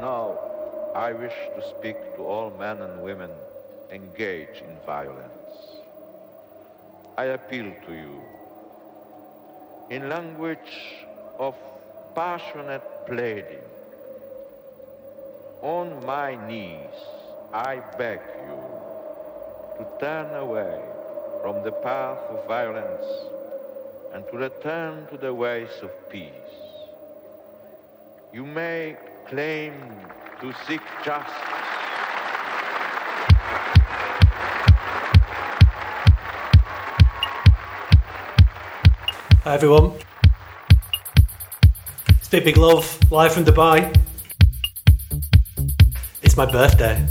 Now, I wish to speak to all men and women engaged in violence. I appeal to you in language of passionate pleading. On my knees, I beg you to turn away from the path of violence and to return to the ways of peace. You may claim to seek justice. Hi everyone. It's Big Big Love, live from Dubai. It's my birthday.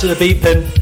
To the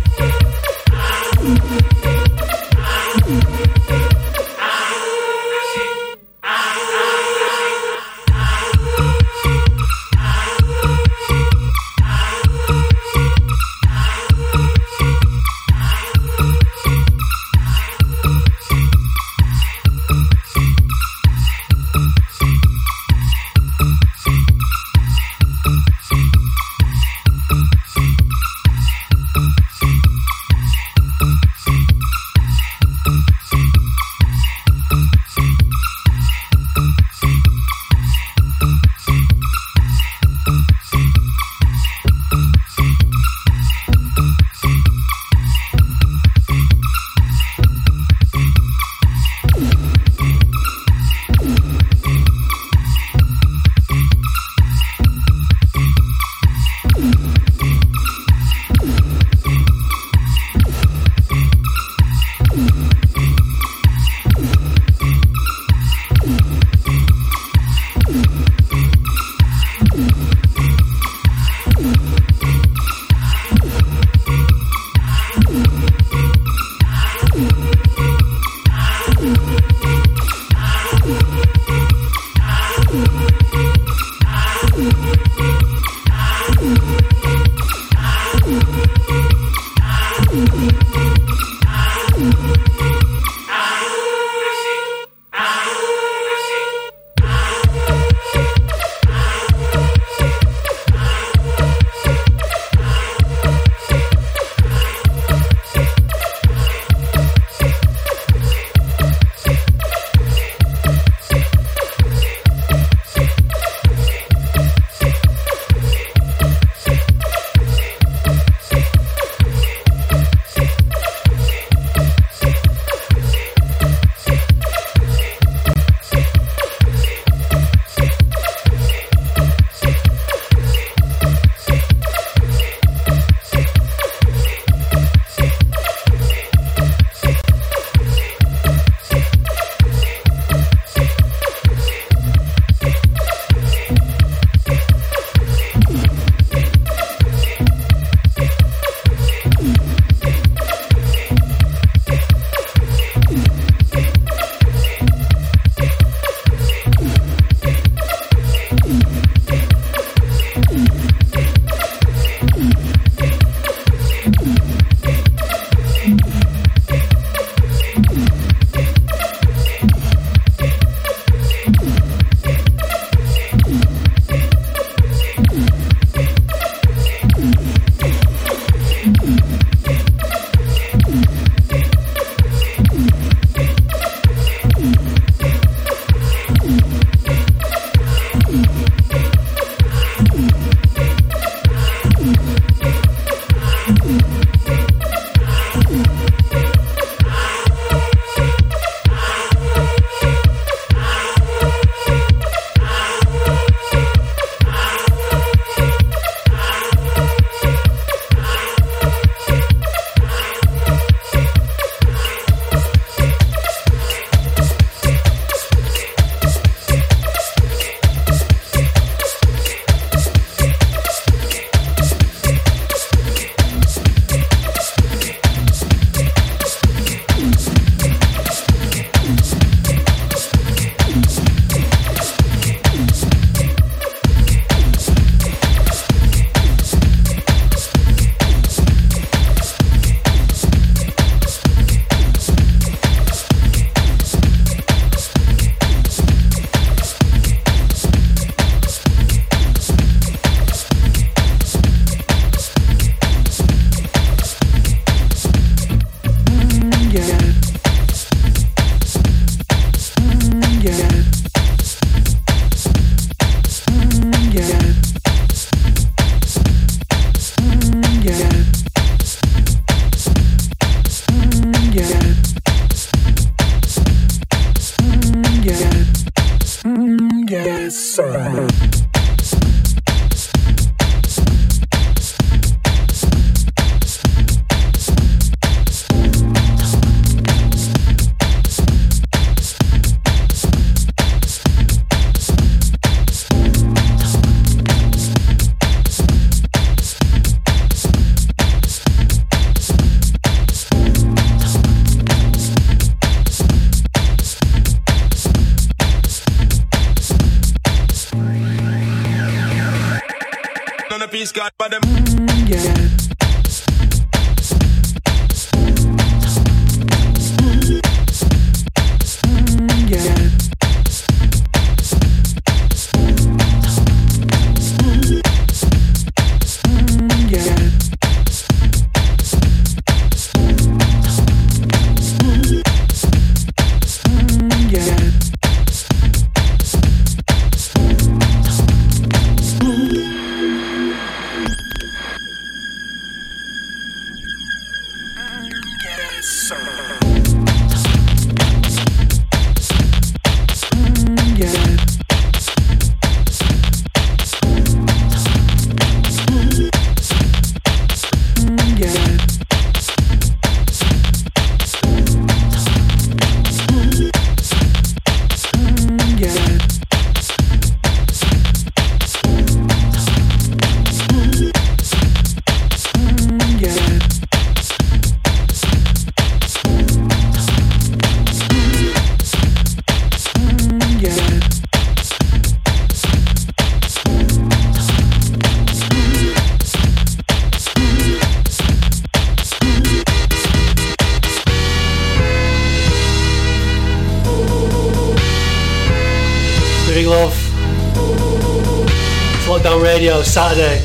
beeping. Saturday.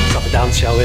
Let's have a dance, shall we?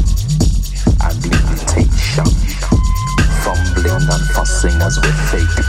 them. Yeah. strangers biologically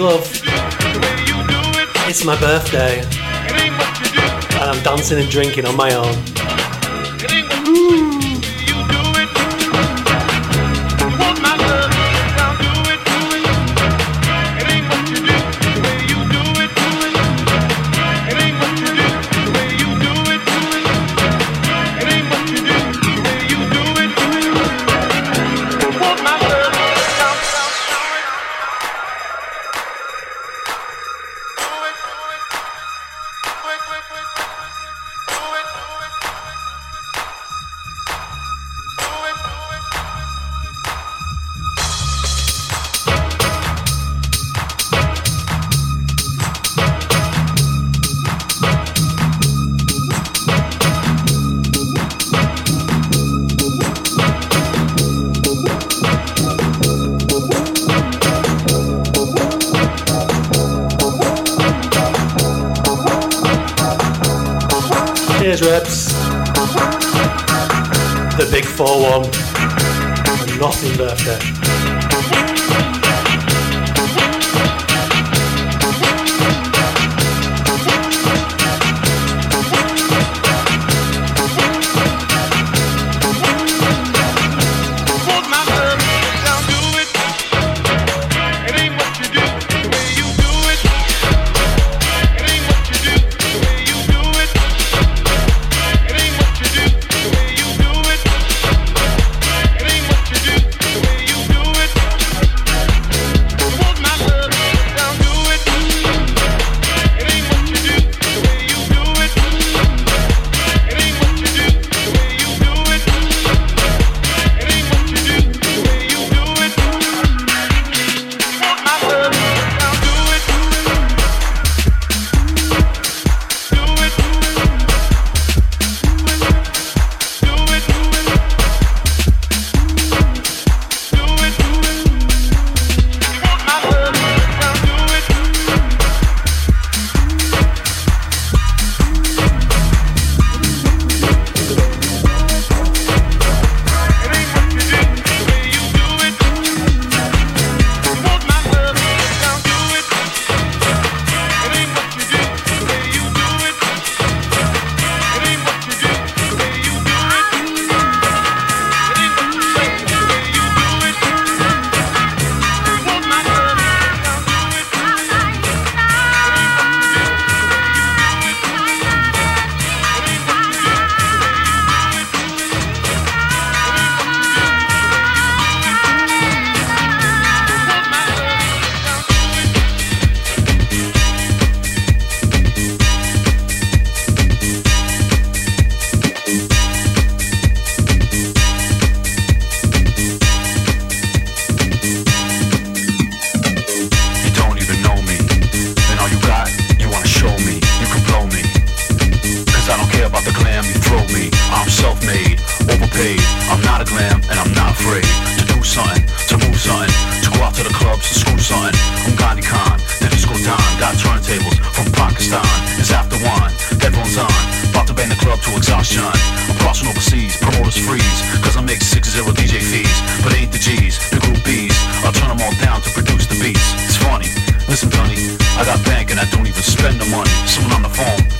Love. It's my birthday. And I'm dancing and drinking on my own.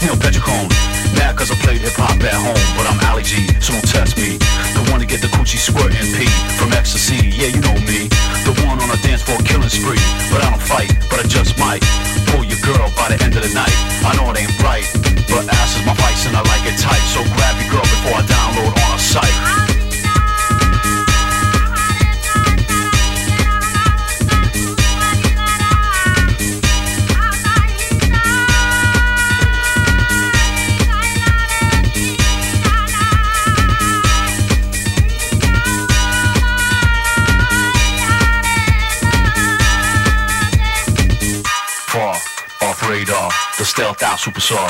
Neil Petricone. Mad cause I played hip hop at home, but I'm Ali G, so don't test me. The one to get the coochie squirt and pee from ecstasy, yeah, you know me. The one on a dance floor killing spree, but I don't fight, but I just might pull your girl by the end of the night. I know it ain't right, but ass is my vice and I like it tight. So grab your girl before I download on a site. Stealth out super saw.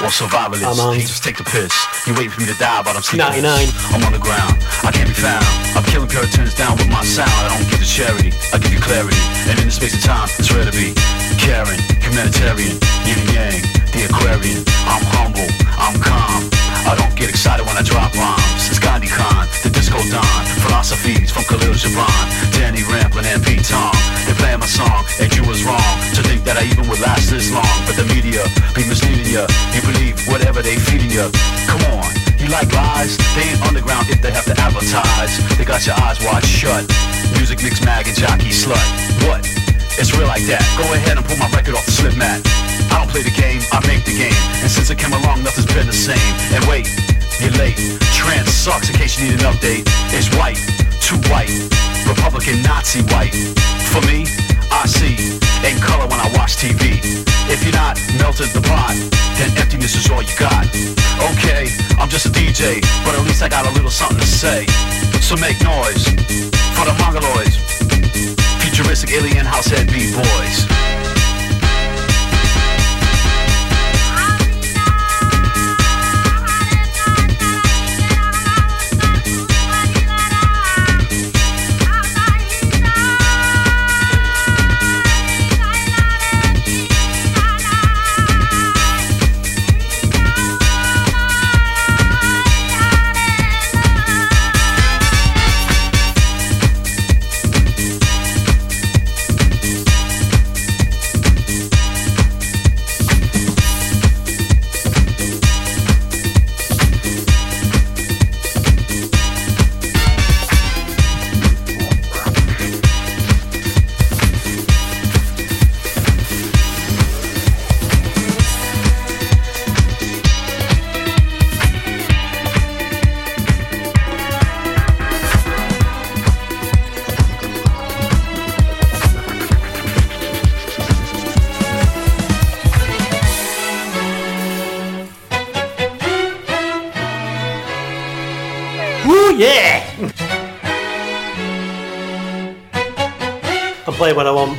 Or survivalist, I'm on. he just take the piss. You wait for me to die, but I'm sleeping. 99. I'm on the ground, I can't be found. I'm killing puritans down with my sound. I don't give you charity, I give you clarity. And in the space of time, it's rare to be caring, humanitarian, yin and yang, the Aquarian. I'm humble, I'm calm. I don't get excited when I drop rhymes. It's Gandhi Khan, the disco don. Philosophies from Khalil Gibran. Danny Rampling and Pete Tong. They play my song, and you was wrong to think that I even would last this long. But the media be misleading you. You believe whatever they feeding you. Come on, you like lies? They ain't underground if they have to advertise. They got your eyes wide shut. Music Mixmag and jockey slut. What? It's real like that. Go ahead and pull my record off the slip mat. I don't play the game, I make the game. And since it came along, nothing's been the same. And wait, you're late. Trance sucks in case you need an update. It's white, too white. Republican Nazi white. For me, I see in color when I watch TV. If you're not melted the pot, then emptiness is all you got. Okay, I'm just a DJ, but at least I got a little something to say. So make noise for the mongoloids, futuristic alien house head B-boys. I'm playing I want.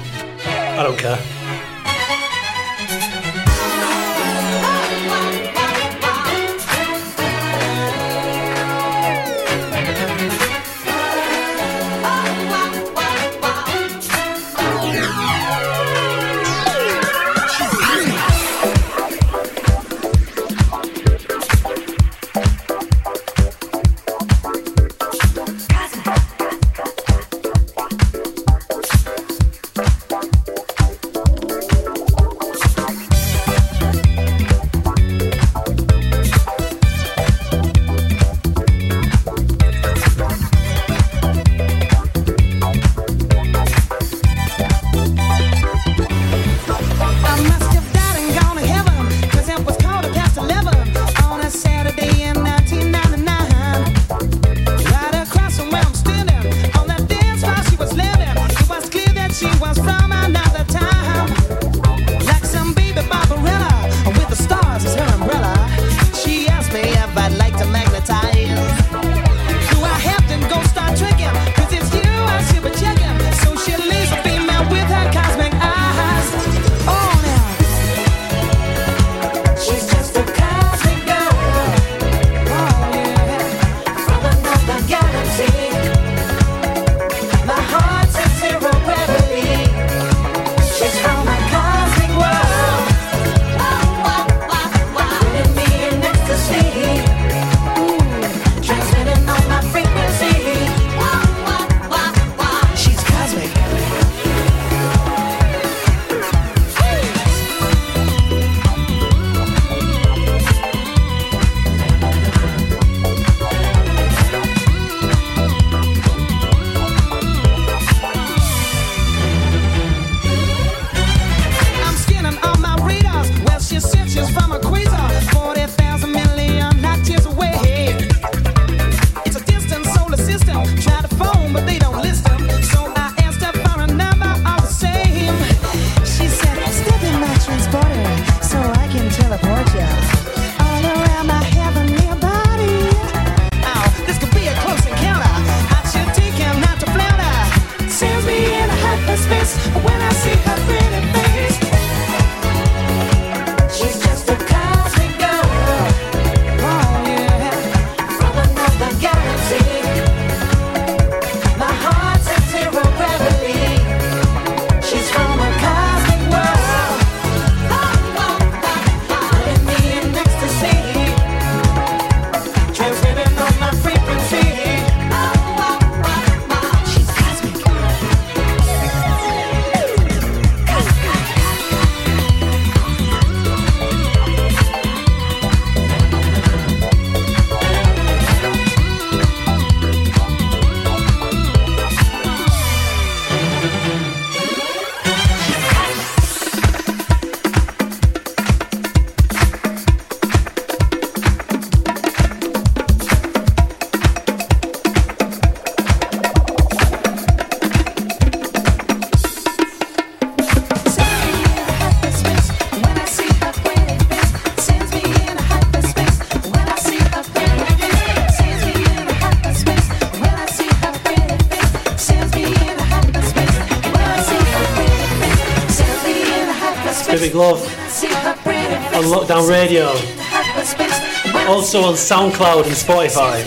Also on SoundCloud and Spotify.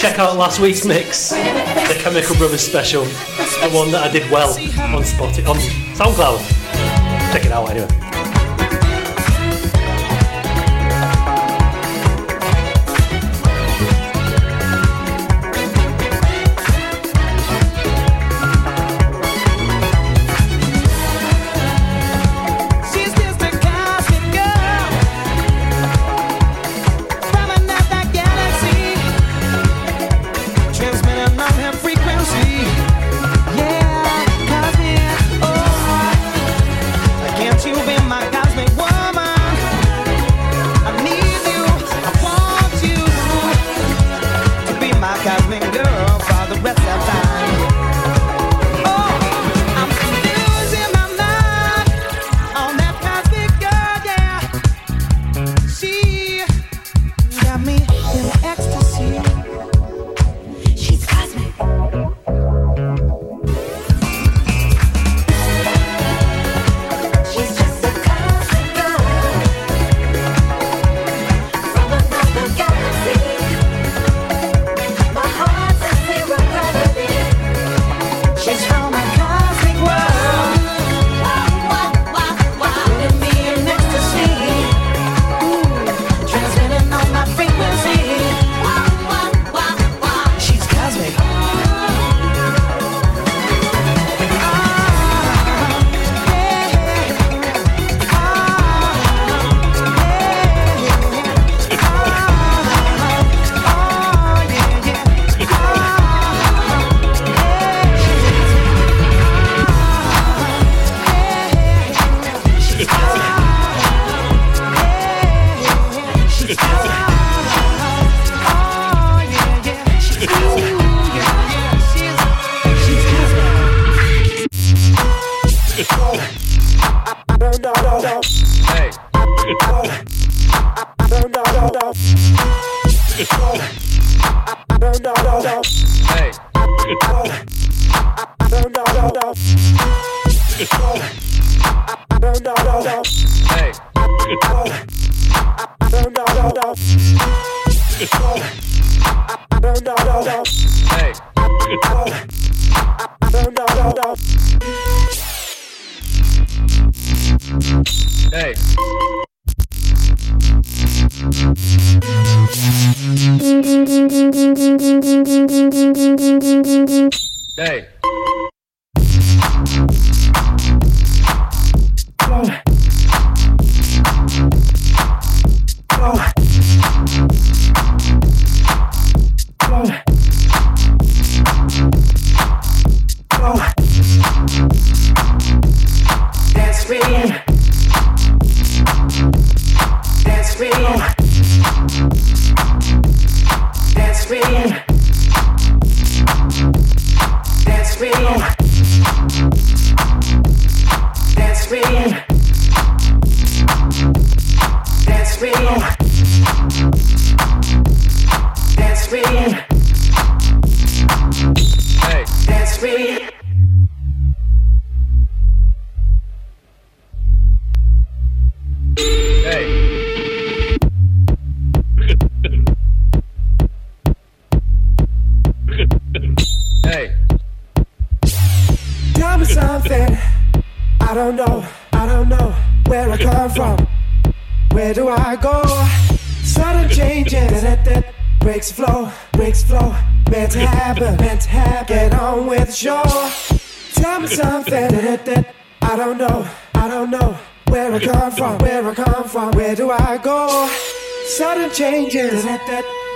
Check out last week's mix, the Chemical Brothers special, the one that I did well on Spotify, on SoundCloud. Check it out anyway.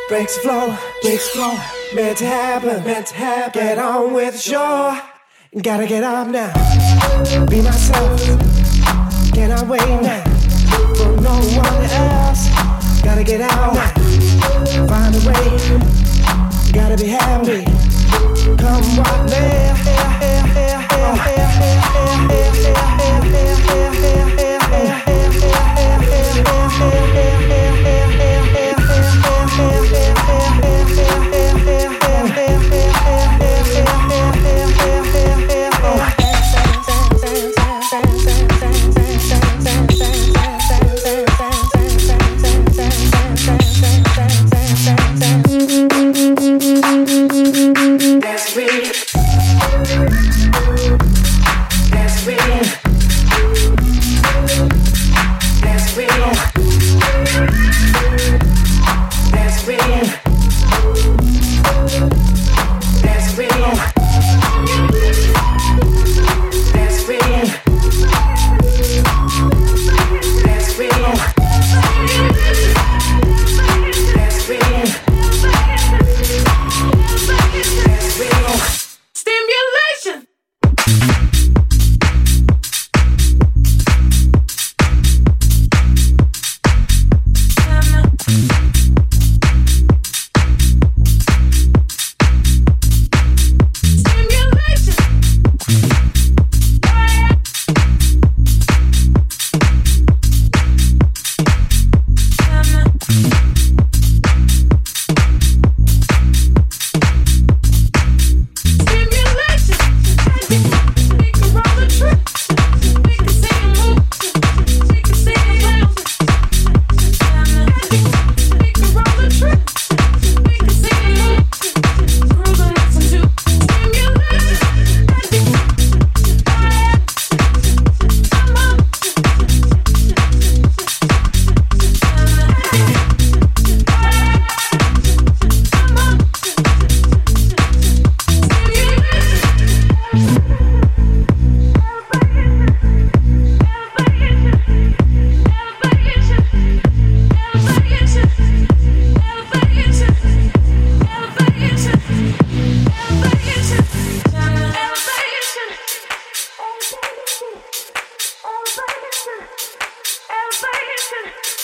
Breaks flow, breaks the flow. Meant to happen, meant to happen. Get on with the show. Gotta get up now. Be myself. Get wait now. For no one else. Gotta get out now. Find a way. Gotta be happy. Come what may.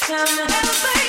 Come help.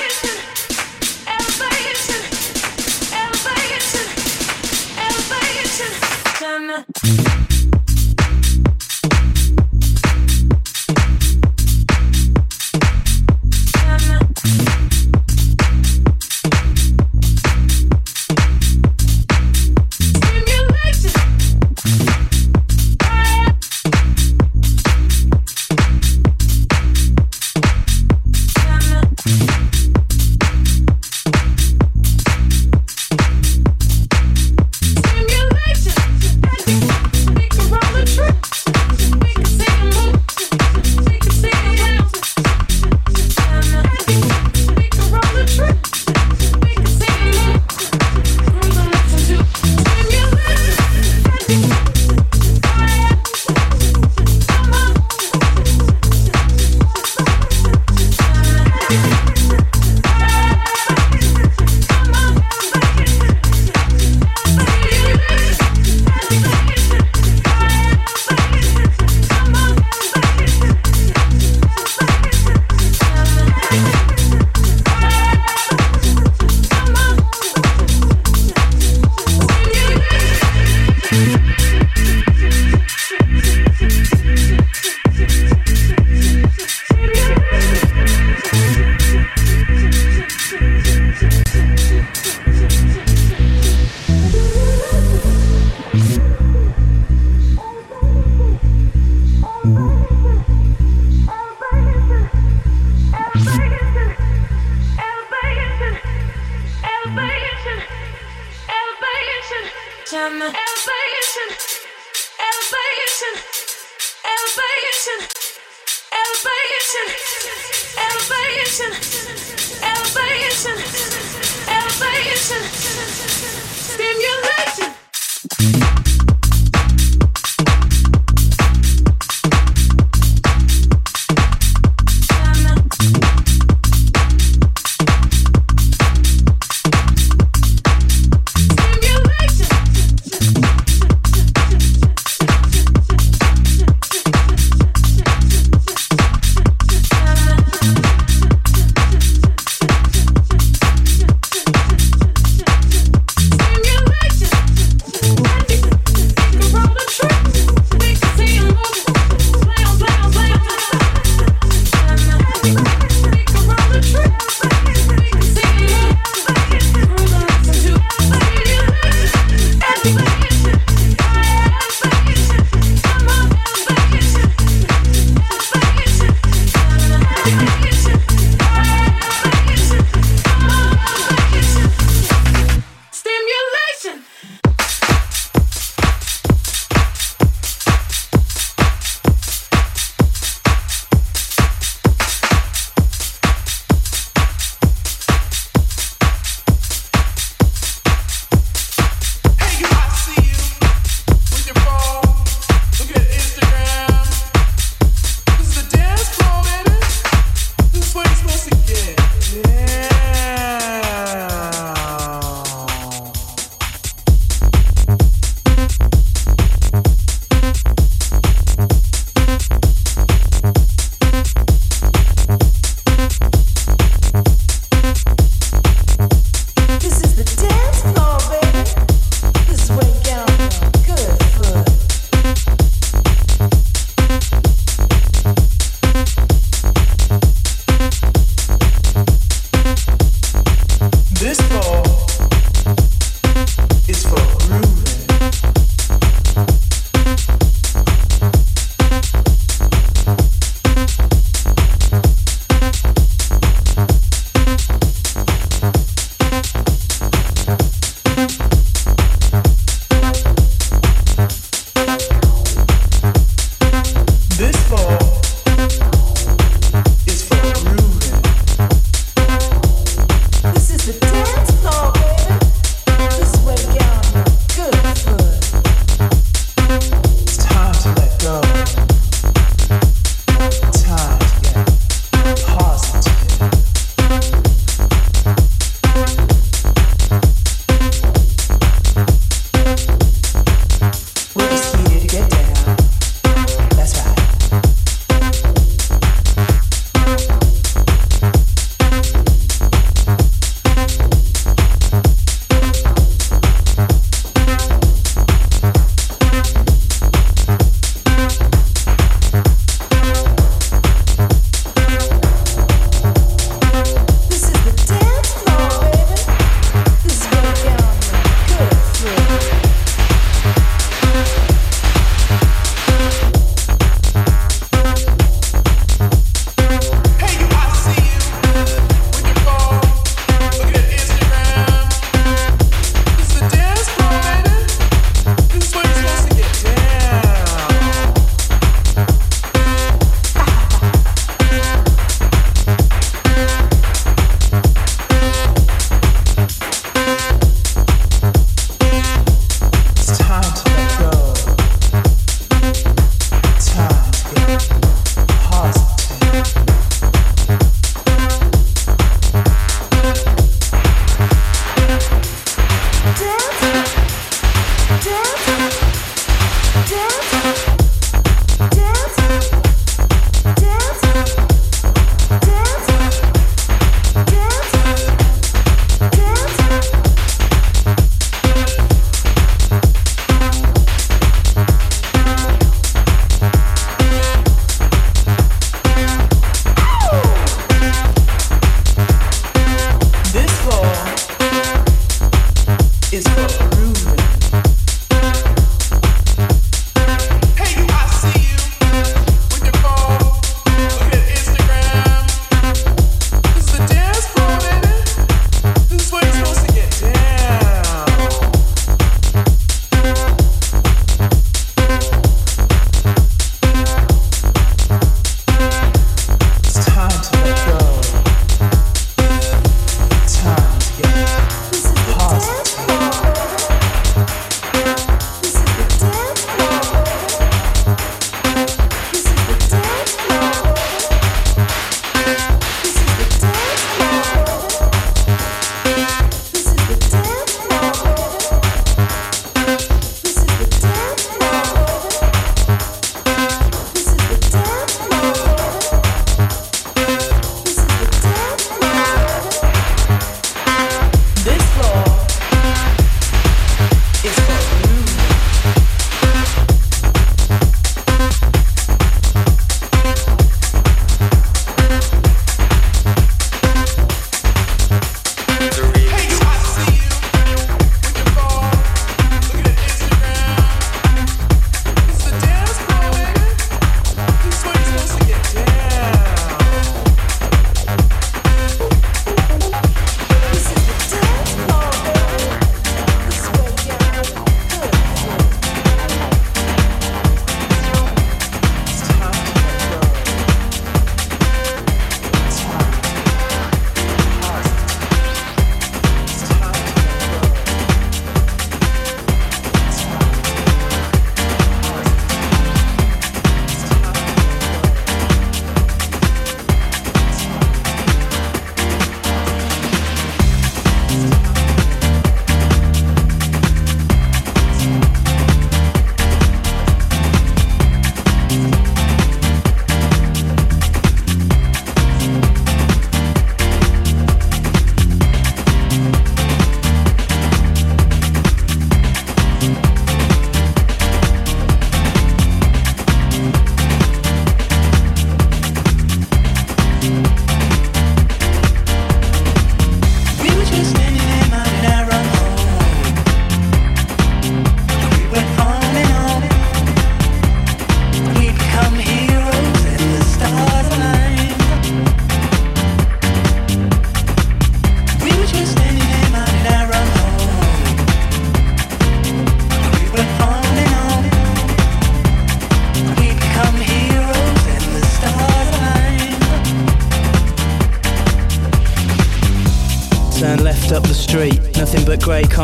action!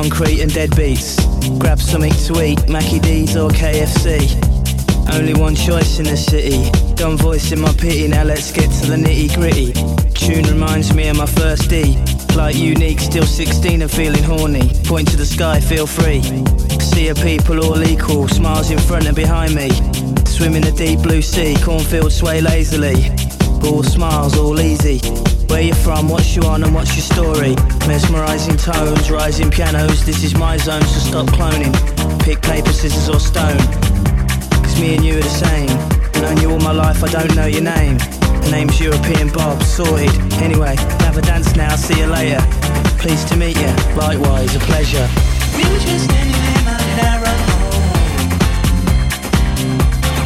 Concrete and dead beats. Grab something to eat, Mackie D's or KFC. Only one choice in the city. Dumb voice in my pity, now let's get to the nitty gritty. Tune reminds me of my first D. Like unique, still 16 and feeling horny. Point to the sky, feel free. See a people all equal, smiles in front and behind me. Swim in the deep blue sea, cornfields sway lazily. All smiles, all easy. Where you from, what's you on and what's your story? Mesmerizing tones, rising pianos, this is my zone, so stop cloning. Pick paper, scissors or stone. Cause me and you are the same. Known you all my life, I don't know your name. The name's European Bob, sorted. Anyway, have a dance now, see you later. Pleased to meet you, likewise, a pleasure. We were just standing there, minding our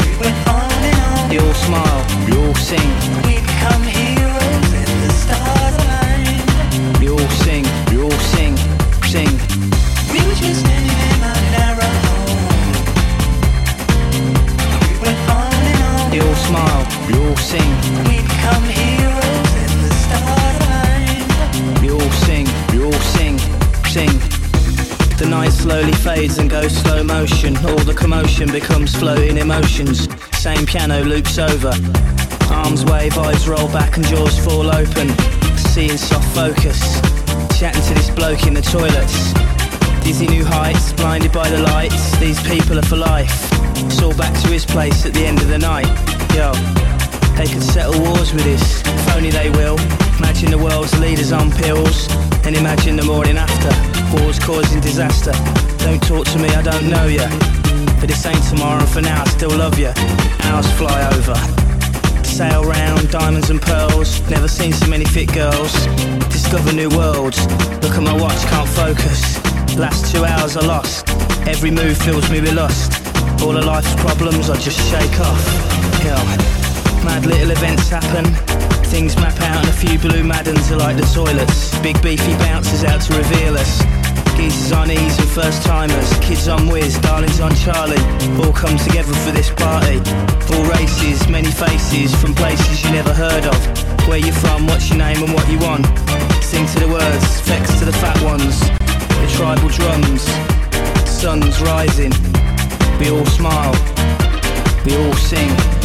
We went on and on. You all smile, you all sing. Sing. We become heroes and the aligned. You all sing, you all sing, sing. The night slowly fades and goes slow motion. All the commotion becomes floating emotions. Same piano loops over. Arms wave, eyes roll back and jaws fall open. Seeing soft focus. Chatting to this bloke in the toilets. Dizzy new heights, blinded by the lights. These people are for life. It's all back to his place at the end of the night. Yo, they could settle wars with this. If only they will. Imagine the world's leaders on pills. And imagine the morning after. Wars causing disaster. Don't talk to me, I don't know ya. But this ain't tomorrow, and for now I still love ya. Hours fly over. Sail round, diamonds and pearls. Never seen so many fit girls. Discover new worlds. Look at my watch, can't focus. Last two hours are lost. Every move fills me with lust. All of life's problems I just shake off. Yeah. Mad little events happen. Things map out and a few blue maddens are like the toilets. Big beefy bouncers out to reveal us. Geezers on ease and first timers. Kids on whiz, darlings on Charlie. All come together for this party. All races, many faces from places you never heard of. Where you from, what's your name and what you want. Sing to the words, flex to the fat ones. The tribal drums. Sun's rising. We all smile. We all sing.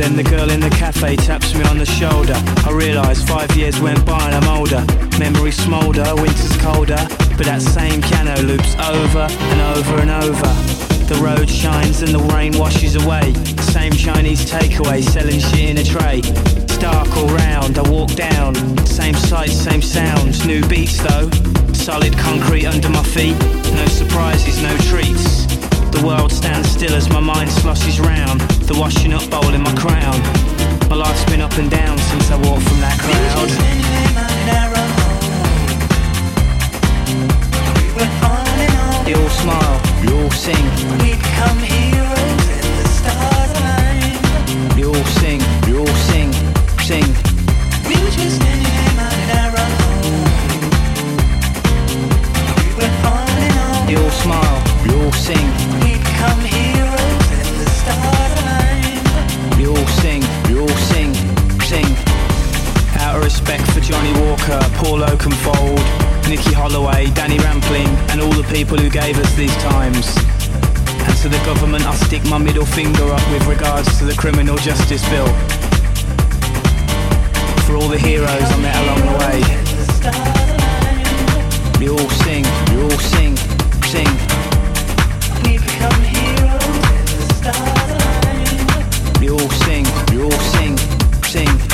Then the girl in the cafe taps me on the shoulder. I realise five years went by and I'm older. Memories smoulder, winter's colder. But that same piano loops over and over and over. The road shines and the rain washes away. Same Chinese takeaway selling shit in a tray. It's dark all round, I walk down. Same sights, same sounds, new beats though. Solid concrete under my feet. No surprises, no treats. The world stands still as my mind sloshes round. The washing up bowl in my crown. My life's been up and down since I walked from that We were just crowd. standing there, minding our own We went on and on. They all smile, we all sing, We become heroes and the stars aligned. we all sing, we all sing, sing. Walker, Paul Oakenfold, Nicky Holloway, Danny Rampling, and all the people who gave us these times. And to the government, I stick my middle finger up with regards to the criminal justice bill. For all the heroes I met along the way. We all sing, we all sing, sing. We become heroes and the stars aligned. We all sing, we all sing, sing.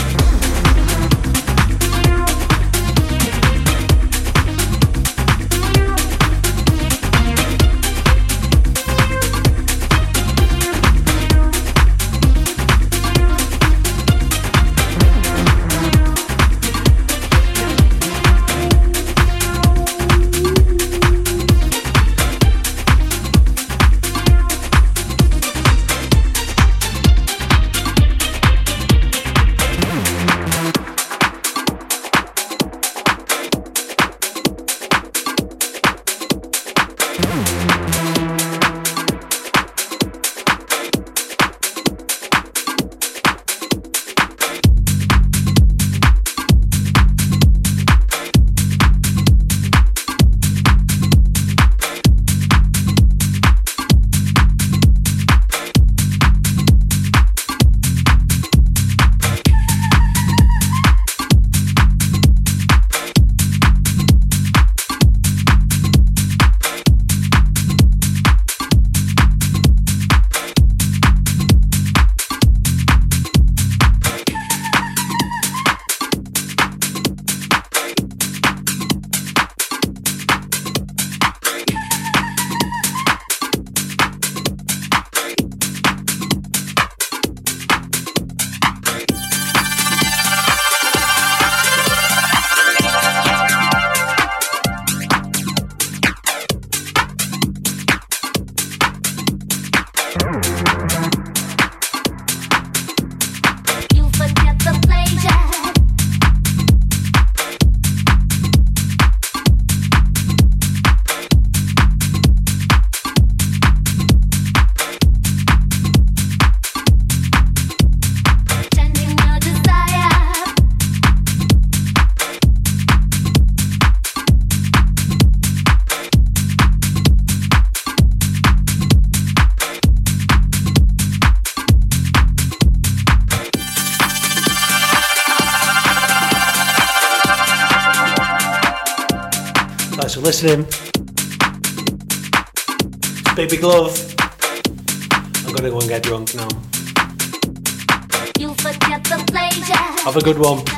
Have a good one.